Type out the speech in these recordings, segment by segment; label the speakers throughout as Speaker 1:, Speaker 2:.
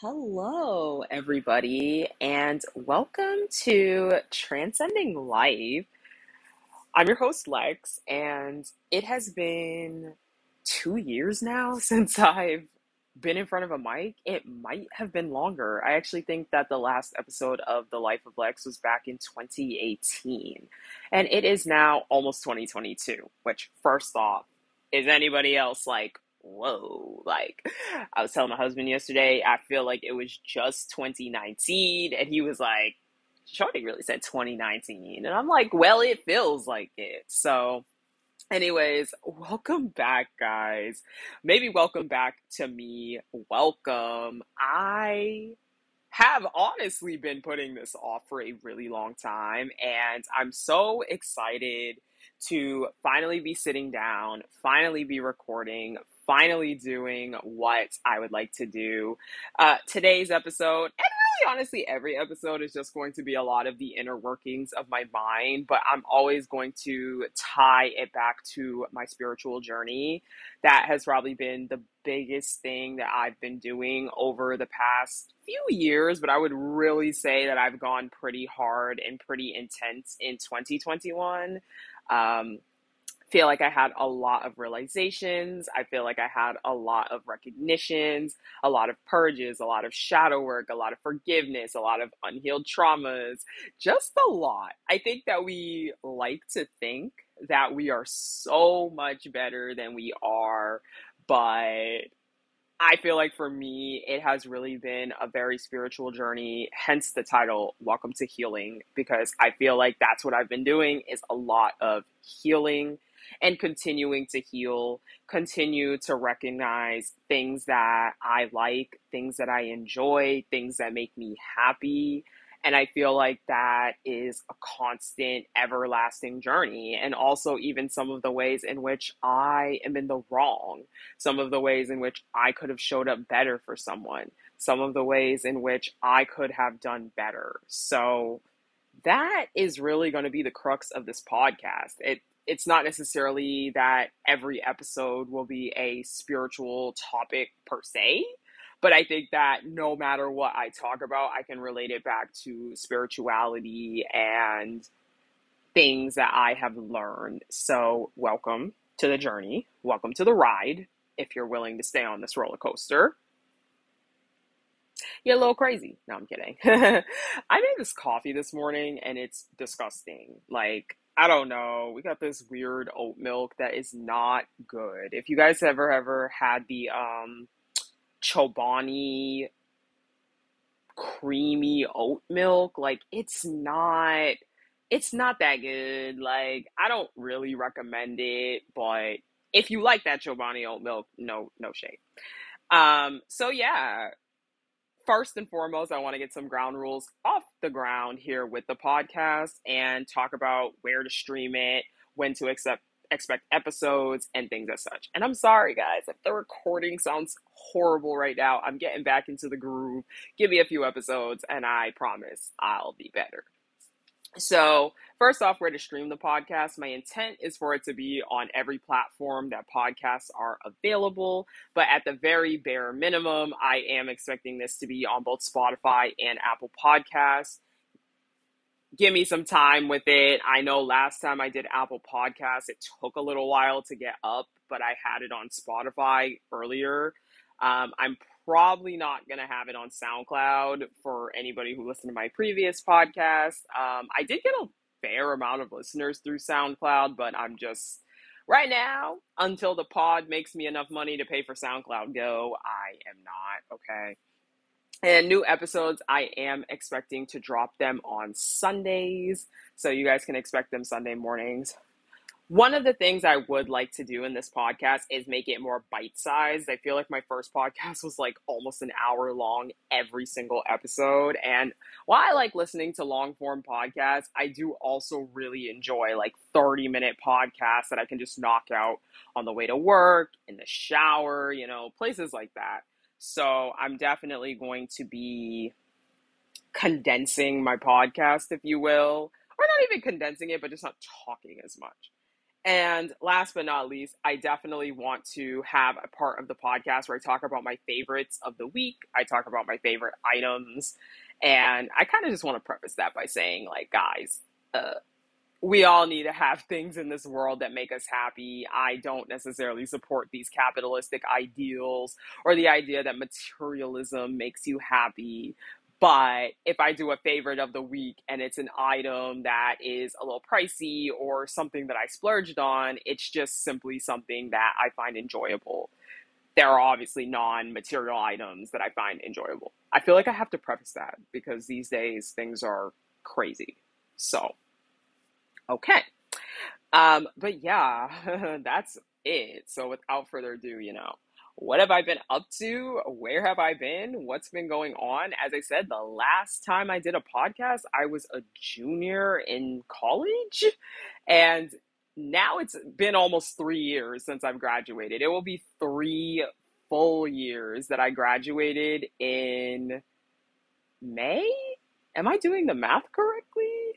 Speaker 1: Hello, everybody, and welcome to Transcending Life. I'm your host, Lex, and it has been two years now since I've been in front of a mic. It might have been longer. I actually think that the last episode of The Life of Lex was back in 2018, and it is now almost 2022, which, first off, is anybody else like, whoa, like I was telling my husband yesterday, I feel like it was just 2019, and he was like, Shorty really said 2019. And I'm like, well, it feels like it. So, anyways, welcome back, guys. Maybe welcome back to me. Welcome. I have honestly been putting this off for a really long time, and I'm so excited to finally be sitting down, finally be recording, finally doing what I would like to do. Uh, today's episode, and really honestly, every episode is just going to be a lot of the inner workings of my mind, but I'm always going to tie it back to my spiritual journey. That has probably been the biggest thing that I've been doing over the past few years, but I would really say that I've gone pretty hard and pretty intense in 2021. Um, feel like I had a lot of realizations. I feel like I had a lot of recognitions, a lot of purges, a lot of shadow work, a lot of forgiveness, a lot of unhealed traumas, just a lot. I think that we like to think that we are so much better than we are, but I feel like for me, it has really been a very spiritual journey, hence the title, Welcome to Healing, because I feel like that's what I've been doing is a lot of healing and continuing to heal, continue to recognize things that I like, things that I enjoy, things that make me happy. And I feel like that is a constant, everlasting journey. And also, even some of the ways in which I am in the wrong, some of the ways in which I could have showed up better for someone, some of the ways in which I could have done better. So, that is really going to be the crux of this podcast. It it's not necessarily that every episode will be a spiritual topic per se, but I think that no matter what I talk about, I can relate it back to spirituality and things that I have learned. So, welcome to the journey. Welcome to the ride if you're willing to stay on this roller coaster. You're a little crazy. No, I'm kidding. I made this coffee this morning and it's disgusting. Like, I don't know. We got this weird oat milk that is not good. If you guys ever ever had the um Chobani creamy oat milk, like it's not it's not that good. Like I don't really recommend it, but if you like that Chobani oat milk, no no shade. Um so yeah, first and foremost, I want to get some ground rules off the ground here with the podcast and talk about where to stream it, when to accept expect episodes and things as such. And I'm sorry guys, if the recording sounds horrible right now, I'm getting back into the groove. Give me a few episodes and I promise I'll be better. So, first off, where to stream the podcast. My intent is for it to be on every platform that podcasts are available. But at the very bare minimum, I am expecting this to be on both Spotify and Apple Podcasts. Give me some time with it. I know last time I did Apple Podcasts, it took a little while to get up, but I had it on Spotify earlier. Um, I'm probably not going to have it on SoundCloud for anybody who listened to my previous podcast. Um, I did get a fair amount of listeners through SoundCloud, but I'm just right now until the pod makes me enough money to pay for SoundCloud Go. I am not okay. And new episodes, I am expecting to drop them on Sundays. So you guys can expect them Sunday mornings. One of the things I would like to do in this podcast is make it more bite sized. I feel like my first podcast was like almost an hour long every single episode. And while I like listening to long form podcasts, I do also really enjoy like 30 minute podcasts that I can just knock out on the way to work, in the shower, you know, places like that. So I'm definitely going to be condensing my podcast, if you will, or not even condensing it, but just not talking as much. And last but not least, I definitely want to have a part of the podcast where I talk about my favorites of the week. I talk about my favorite items. And I kind of just want to preface that by saying, like, guys, uh, we all need to have things in this world that make us happy. I don't necessarily support these capitalistic ideals or the idea that materialism makes you happy. But if I do a favorite of the week and it's an item that is a little pricey or something that I splurged on, it's just simply something that I find enjoyable. There are obviously non material items that I find enjoyable. I feel like I have to preface that because these days things are crazy. So, okay. Um, but yeah, that's it. So without further ado, you know, what have I been up to? Where have I been? What's been going on? As I said, the last time I did a podcast, I was a junior in college. And now it's been almost three years since I've graduated. It will be three full years that I graduated in May. Am I doing the math correctly?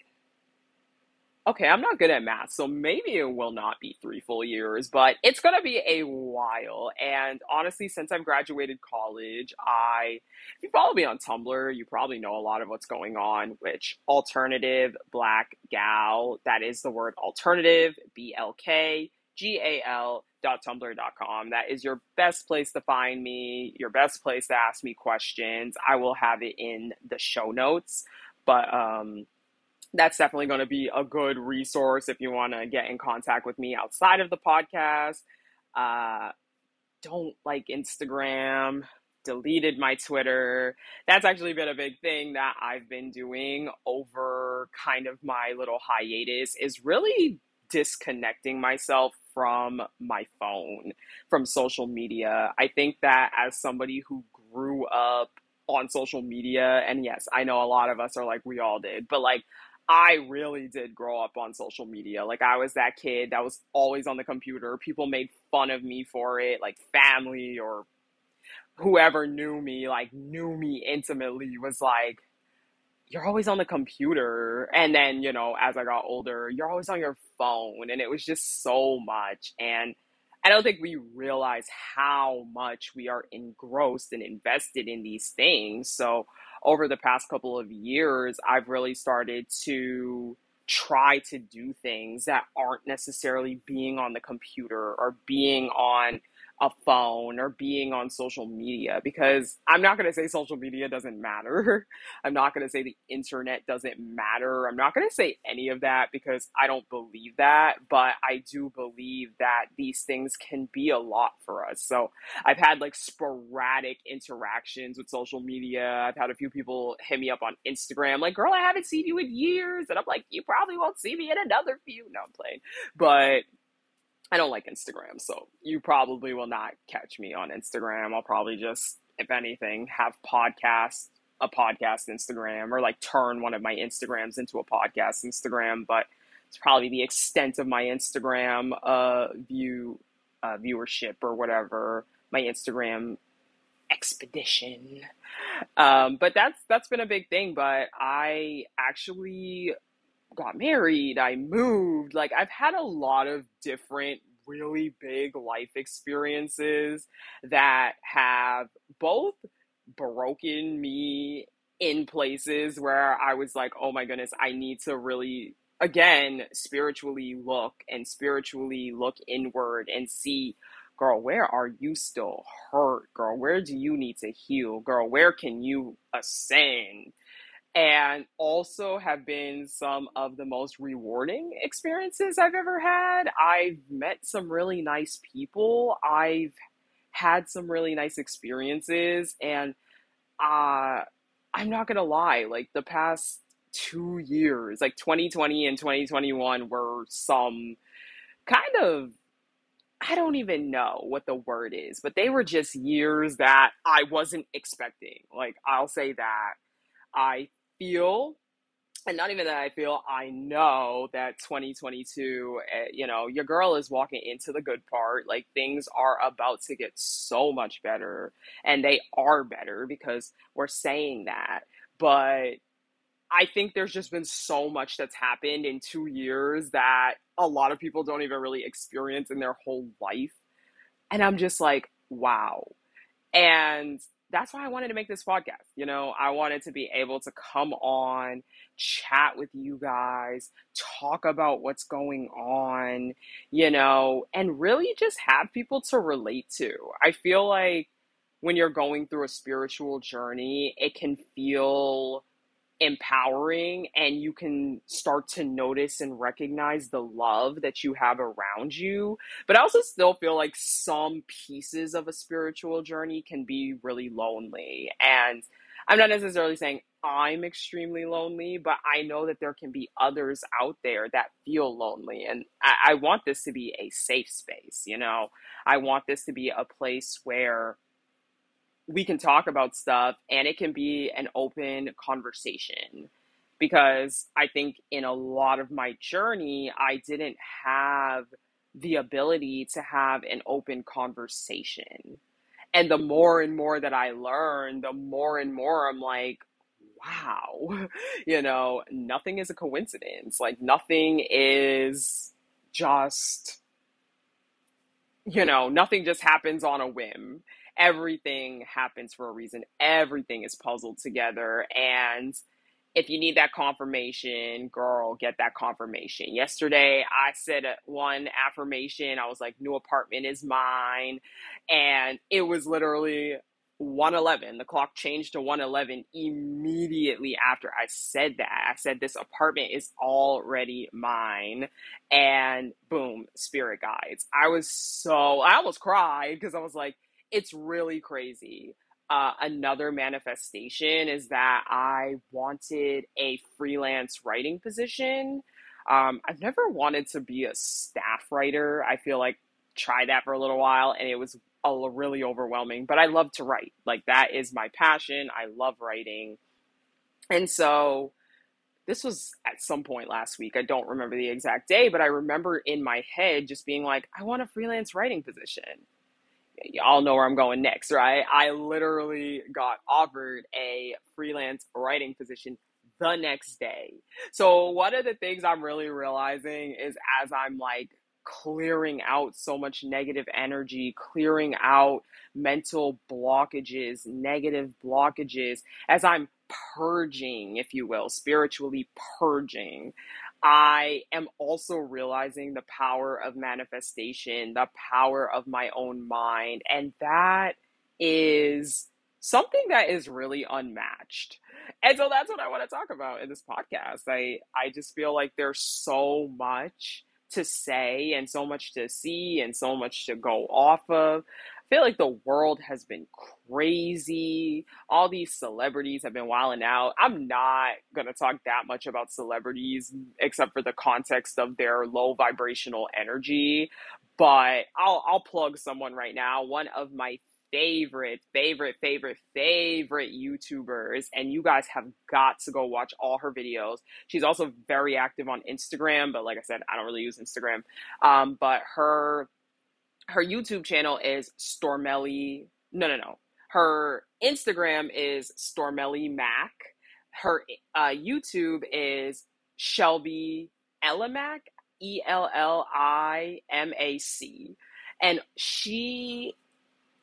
Speaker 1: Okay, I'm not good at math, so maybe it will not be three full years, but it's going to be a while. And honestly, since I've graduated college, I, if you follow me on Tumblr, you probably know a lot of what's going on, which alternative black gal, that is the word alternative, B L K G A L tumblr.com. That is your best place to find me, your best place to ask me questions. I will have it in the show notes. But um that's definitely going to be a good resource if you want to get in contact with me outside of the podcast. Uh, don't like Instagram, deleted my Twitter. That's actually been a big thing that I've been doing over kind of my little hiatus is really disconnecting myself from my phone, from social media. I think that as somebody who grew up on social media, and yes, I know a lot of us are like, we all did, but like, I really did grow up on social media. Like I was that kid that was always on the computer. People made fun of me for it, like family or whoever knew me, like knew me intimately was like you're always on the computer. And then, you know, as I got older, you're always on your phone and it was just so much and I don't think we realize how much we are engrossed and invested in these things. So over the past couple of years, I've really started to try to do things that aren't necessarily being on the computer or being on a phone or being on social media because I'm not going to say social media doesn't matter. I'm not going to say the internet doesn't matter. I'm not going to say any of that because I don't believe that, but I do believe that these things can be a lot for us. So I've had like sporadic interactions with social media. I've had a few people hit me up on Instagram, like, girl, I haven't seen you in years. And I'm like, you probably won't see me in another few. No, I'm playing. But I don't like Instagram, so you probably will not catch me on Instagram. I'll probably just, if anything, have podcast a podcast Instagram or like turn one of my Instagrams into a podcast Instagram, but it's probably the extent of my Instagram uh, view uh, viewership or whatever. My Instagram expedition. Um, but that's that's been a big thing. But I actually got married, I moved. Like I've had a lot of different really big life experiences that have both broken me in places where I was like, "Oh my goodness, I need to really again spiritually look and spiritually look inward and see girl, where are you still hurt? Girl, where do you need to heal? Girl, where can you ascend? And also have been some of the most rewarding experiences I've ever had. I've met some really nice people. I've had some really nice experiences and uh I'm not going to lie, like the past 2 years, like 2020 and 2021 were some kind of I don't even know what the word is, but they were just years that I wasn't expecting. Like I'll say that I feel and not even that I feel, I know that 2022, uh, you know, your girl is walking into the good part. Like things are about to get so much better, and they are better because we're saying that. But I think there's just been so much that's happened in two years that a lot of people don't even really experience in their whole life. And I'm just like, wow. And that's why I wanted to make this podcast. You know, I wanted to be able to come on, chat with you guys, talk about what's going on, you know, and really just have people to relate to. I feel like when you're going through a spiritual journey, it can feel empowering and you can start to notice and recognize the love that you have around you. But I also still feel like some pieces of a spiritual journey can be really lonely. And I'm not necessarily saying I'm extremely lonely, but I know that there can be others out there that feel lonely. And I, I want this to be a safe space, you know? I want this to be a place where we can talk about stuff and it can be an open conversation because I think in a lot of my journey, I didn't have the ability to have an open conversation. And the more and more that I learn, the more and more I'm like, wow, you know, nothing is a coincidence. Like, nothing is just, you know, nothing just happens on a whim everything happens for a reason. Everything is puzzled together. And if you need that confirmation, girl, get that confirmation. Yesterday, I said one affirmation. I was like, new apartment is mine. And it was literally 111. The clock changed to 111 immediately after I said that. I said, This apartment is already mine. And boom, spirit guides. I was so, I almost cried because I was like, it's really crazy. Uh, another manifestation is that I wanted a freelance writing position. Um, I've never wanted to be a staff writer. I feel like tried that for a little while and it was really overwhelming. But I love to write. Like that is my passion. I love writing, and so this was at some point last week. I don't remember the exact day, but I remember in my head just being like, I want a freelance writing position y'all know where I'm going next, right? I literally got offered a freelance writing position the next day. So, one of the things I'm really realizing is as I'm like clearing out so much negative energy, clearing out mental blockages, negative blockages, as I'm purging, if you will, spiritually purging, I am also realizing the power of manifestation, the power of my own mind. And that is something that is really unmatched. And so that's what I want to talk about in this podcast. I, I just feel like there's so much to say and so much to see and so much to go off of feel like the world has been crazy. All these celebrities have been wilding out. I'm not going to talk that much about celebrities except for the context of their low vibrational energy, but I'll I'll plug someone right now. One of my favorite, favorite, favorite, favorite YouTubers, and you guys have got to go watch all her videos. She's also very active on Instagram, but like I said, I don't really use Instagram. Um, but her her YouTube channel is Stormelly. No, no, no. Her Instagram is Stormelly Mac. Her uh, YouTube is Shelby Ellimac, E L L I M A C. And she,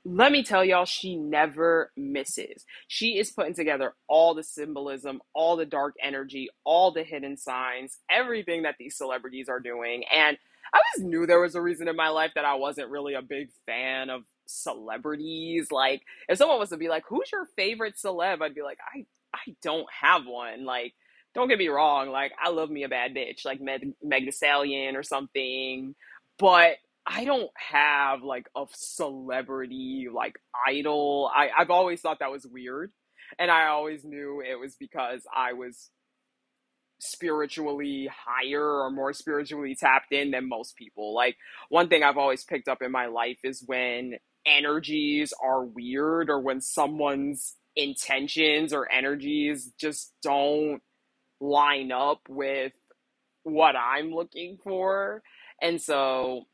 Speaker 1: let me tell y'all, she never misses. She is putting together all the symbolism, all the dark energy, all the hidden signs, everything that these celebrities are doing. And I always knew there was a reason in my life that I wasn't really a big fan of celebrities. Like, if someone was to be like, "Who's your favorite celeb?" I'd be like, "I I don't have one." Like, don't get me wrong. Like, I love me a bad bitch, like Meg, Meg Thee Stallion or something, but I don't have like a celebrity like idol. I I've always thought that was weird, and I always knew it was because I was spiritually higher or more spiritually tapped in than most people. Like one thing I've always picked up in my life is when energies are weird or when someone's intentions or energies just don't line up with what I'm looking for. And so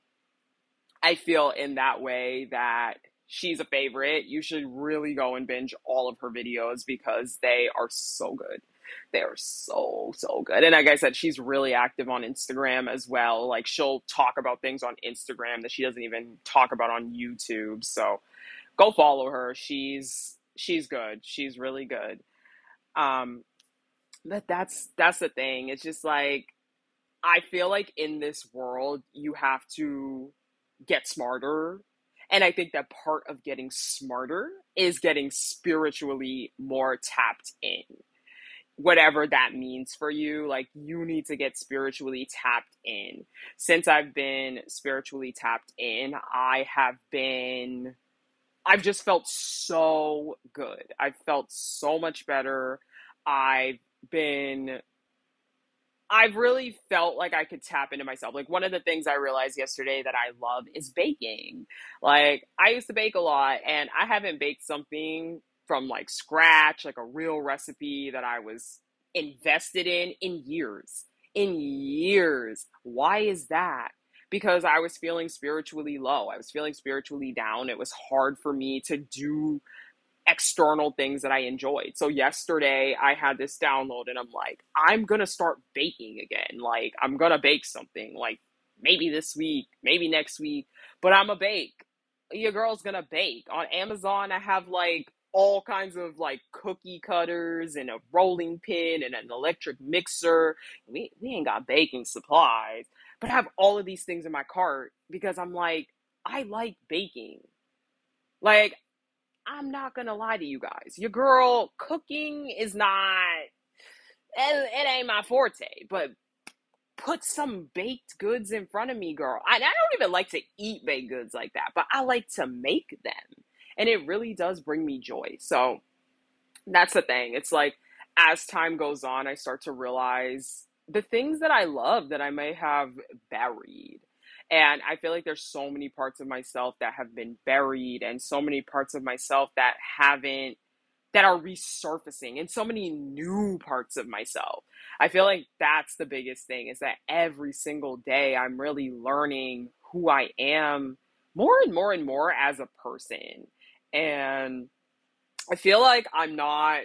Speaker 1: I feel in that way that she's a favorite. You should really go and binge all of her videos because they are so good. They're so, so good. And like I said, she's really active on Instagram as well. Like she'll talk about things on Instagram that she doesn't even talk about on YouTube. So go follow her. She's she's good. She's really good. Um but that's that's the thing. It's just like I feel like in this world you have to get smarter. And I think that part of getting smarter is getting spiritually more tapped in. Whatever that means for you, like you need to get spiritually tapped in. Since I've been spiritually tapped in, I have been I've just felt so good. I've felt so much better. I've been I've really felt like I could tap into myself. Like one of the things I realized yesterday that I love is baking. Like I used to bake a lot and I haven't baked something from like scratch, like a real recipe that I was invested in in years. In years. Why is that? Because I was feeling spiritually low. I was feeling spiritually down. It was hard for me to do external things that I enjoyed. So yesterday I had this download and I'm like, I'm going to start baking again. Like I'm going to bake something like maybe this week, maybe next week, but I'm a bake. Your girl's going to bake. On Amazon I have like all kinds of like cookie cutters and a rolling pin and an electric mixer. We we ain't got baking supplies, but I have all of these things in my cart because I'm like I like baking. Like I'm not gonna lie to you guys. Your girl cooking is not it, it ain't my forte, but put some baked goods in front of me, girl. I, I don't even like to eat baked goods like that, but I like to make them. And it really does bring me joy. So that's the thing. It's like as time goes on, I start to realize the things that I love that I may have buried. And I feel like there's so many parts of myself that have been buried and so many parts of myself that haven't that are resurfacing and so many new parts of myself. I feel like that's the biggest thing is that every single day I'm really learning who I am more and more and more as a person. And I feel like I'm not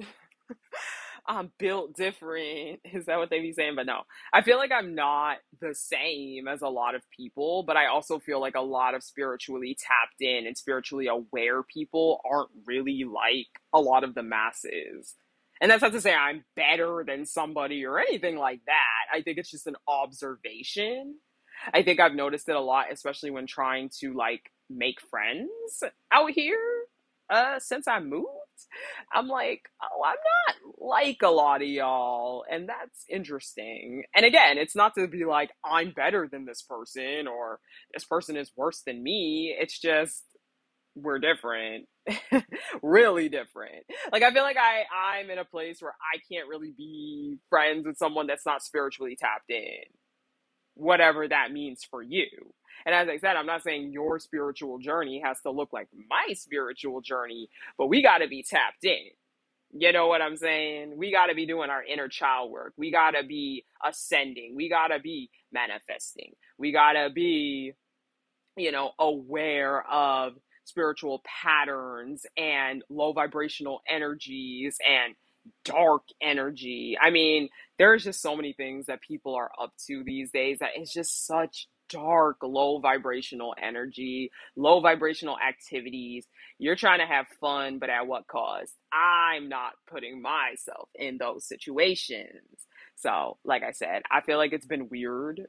Speaker 1: I'm built different. Is that what they be saying? But no, I feel like I'm not the same as a lot of people, but I also feel like a lot of spiritually tapped in and spiritually aware people aren't really like a lot of the masses. And that's not to say I'm better than somebody or anything like that. I think it's just an observation. I think I've noticed it a lot, especially when trying to like make friends out here uh since I moved. I'm like, oh, I'm not like a lot of y'all. And that's interesting. And again, it's not to be like, I'm better than this person or this person is worse than me. It's just, we're different. really different. Like I feel like I I'm in a place where I can't really be friends with someone that's not spiritually tapped in. Whatever that means for you. And as I said, I'm not saying your spiritual journey has to look like my spiritual journey, but we got to be tapped in. You know what I'm saying? We got to be doing our inner child work. We got to be ascending. We got to be manifesting. We got to be, you know, aware of spiritual patterns and low vibrational energies and dark energy. I mean, there's just so many things that people are up to these days that it's just such dark, low vibrational energy, low vibrational activities. You're trying to have fun, but at what cost? I'm not putting myself in those situations. So, like I said, I feel like it's been weird,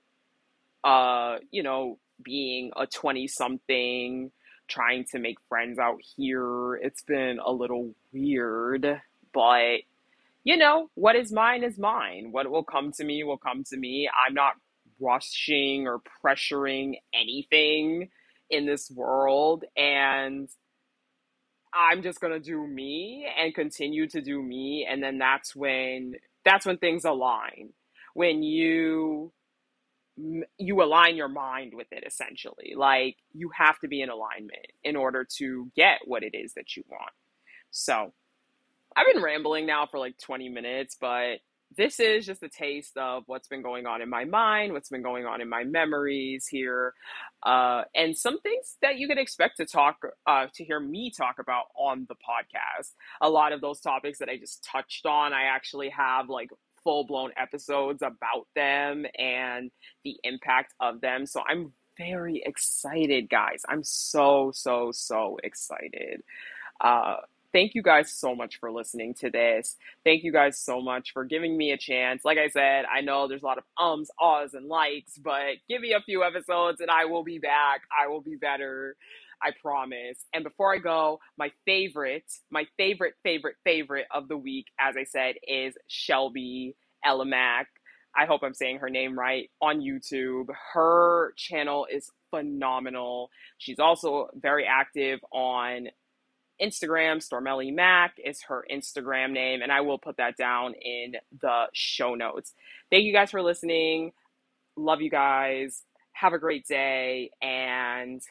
Speaker 1: uh, you know, being a 20 something, trying to make friends out here. It's been a little weird, but you know, what is mine is mine. What will come to me will come to me. I'm not rushing or pressuring anything in this world. And I'm just to do me and continue to do me. And then that's when, that's when things align. When you, you align your mind with it essentially. Like you have to be in alignment in order to get what it is that you want. So I've been rambling now for like 20 minutes, but this is just a taste of what's been going on in my mind, what's been going on in my memories here, uh, and some things that you could expect to talk uh, to hear me talk about on the podcast. A lot of those topics that I just touched on, I actually have like full blown episodes about them and the impact of them. So I'm very excited, guys. I'm so, so, so excited. Uh, thank you guys so much for listening to this. Thank you guys so much for giving me a chance. Like I said, I know there's a lot of ums, ahs, and likes, but give me a few episodes and I will be back. I will be better. I promise. And before I go, my favorite, my favorite, favorite, favorite of the week, as I said, is Shelby Ellimac. I hope I'm saying her name right on YouTube. Her channel is phenomenal. She's also very active on Instagram, Stormelly Mac is her Instagram name, and I will put that down in the show notes. Thank you guys for listening. Love you guys. Have a great day. And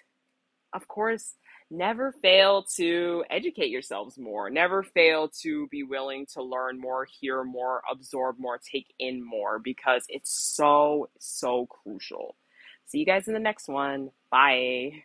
Speaker 1: of course, never fail to educate yourselves more. Never fail to be willing to learn more, hear more, absorb more, take in more, because it's so, so crucial. See you guys in the next one. Bye.